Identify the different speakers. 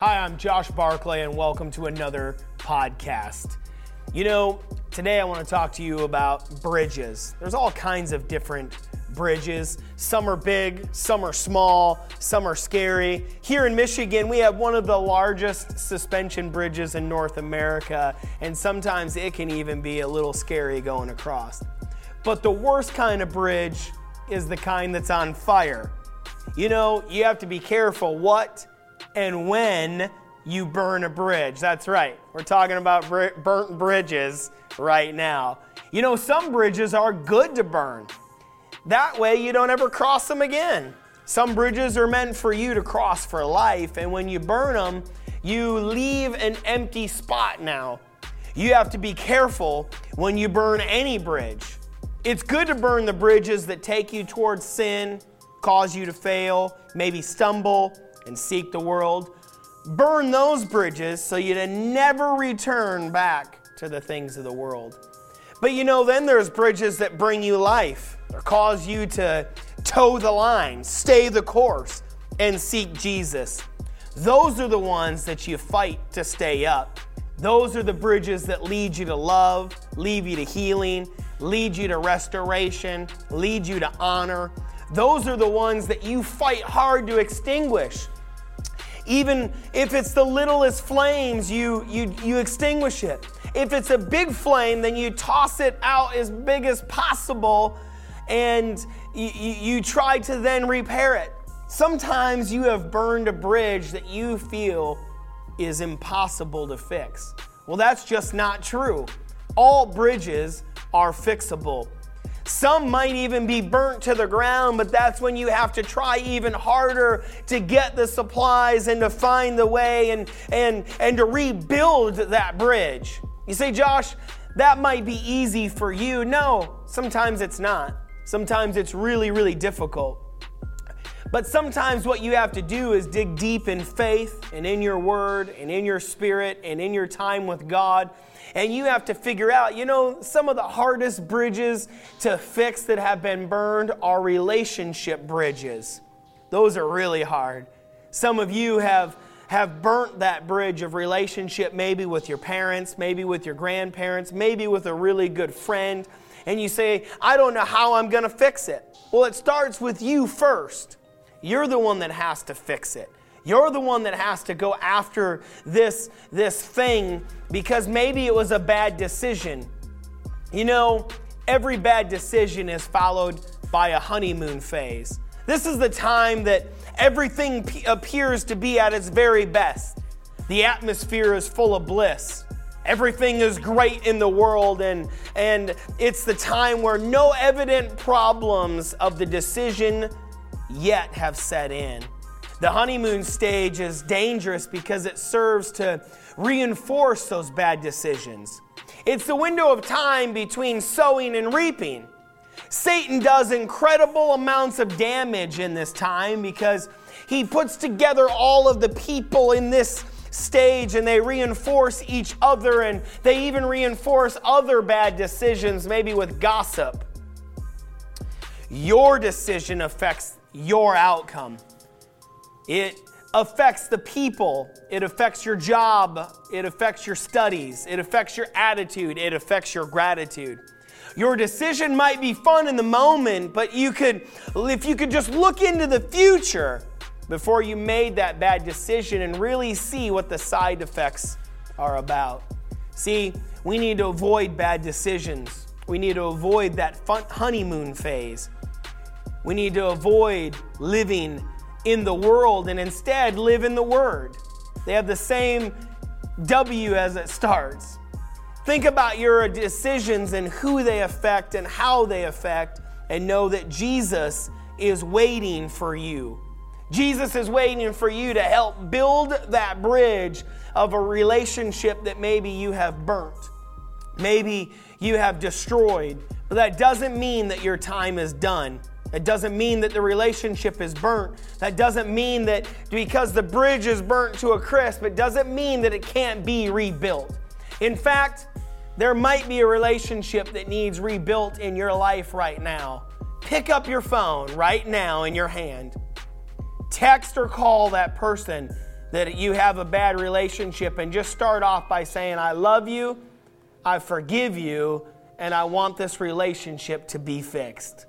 Speaker 1: Hi, I'm Josh Barclay, and welcome to another podcast. You know, today I want to talk to you about bridges. There's all kinds of different bridges. Some are big, some are small, some are scary. Here in Michigan, we have one of the largest suspension bridges in North America, and sometimes it can even be a little scary going across. But the worst kind of bridge is the kind that's on fire. You know, you have to be careful what and when you burn a bridge. That's right. We're talking about br- burnt bridges right now. You know, some bridges are good to burn. That way you don't ever cross them again. Some bridges are meant for you to cross for life, and when you burn them, you leave an empty spot now. You have to be careful when you burn any bridge. It's good to burn the bridges that take you towards sin, cause you to fail, maybe stumble, and seek the world. Burn those bridges so you never return back to the things of the world. But you know, then there's bridges that bring you life or cause you to toe the line, stay the course, and seek Jesus. Those are the ones that you fight to stay up. Those are the bridges that lead you to love, lead you to healing, lead you to restoration, lead you to honor. Those are the ones that you fight hard to extinguish. Even if it's the littlest flames, you, you, you extinguish it. If it's a big flame, then you toss it out as big as possible and you, you, try to then repair it. Sometimes you have burned a bridge that you feel is impossible to fix. Well, that's just not true. All bridges are fixable. Some might even be burnt to the ground, but that's when you have to try even harder to get the supplies and to find the way and, and, and to rebuild that bridge. You say, Josh, that might be easy for you. No, sometimes it's not. Sometimes it's really, really difficult. But sometimes what you have to do is dig deep in faith and in your word and in your spirit and in your time with God and you have to figure out, you know, some of the hardest bridges to fix that have been burned are relationship bridges. Those are really hard. Some of you have have burnt that bridge of relationship maybe with your parents, maybe with your grandparents, maybe with a really good friend, and you say, "I don't know how I'm going to fix it." Well, it starts with you first. You're the one that has to fix it. You're the one that has to go after this, this thing because maybe it was a bad decision. You know, every bad decision is followed by a honeymoon phase. This is the time that everything p- appears to be at its very best. The atmosphere is full of bliss. Everything is great in the world, and, and it's the time where no evident problems of the decision yet have set in. The honeymoon stage is dangerous because it serves to reinforce those bad decisions. It's the window of time between sowing and reaping. Satan does incredible amounts of damage in this time because he puts together all of the people in this stage and they reinforce each other and they even reinforce other bad decisions, maybe with gossip. Your decision affects your outcome. It affects the people, it affects your job, it affects your studies, it affects your attitude, it affects your gratitude. Your decision might be fun in the moment, but you could, if you could just look into the future before you made that bad decision and really see what the side effects are about. See, we need to avoid bad decisions. We need to avoid that fun honeymoon phase. We need to avoid living in the world and instead live in the Word. They have the same W as it starts. Think about your decisions and who they affect and how they affect, and know that Jesus is waiting for you. Jesus is waiting for you to help build that bridge of a relationship that maybe you have burnt, maybe you have destroyed. But that doesn't mean that your time is done. It doesn't mean that the relationship is burnt. That doesn't mean that because the bridge is burnt to a crisp, it doesn't mean that it can't be rebuilt. In fact, there might be a relationship that needs rebuilt in your life right now. Pick up your phone right now in your hand. Text or call that person that you have a bad relationship and just start off by saying, I love you, I forgive you, and I want this relationship to be fixed.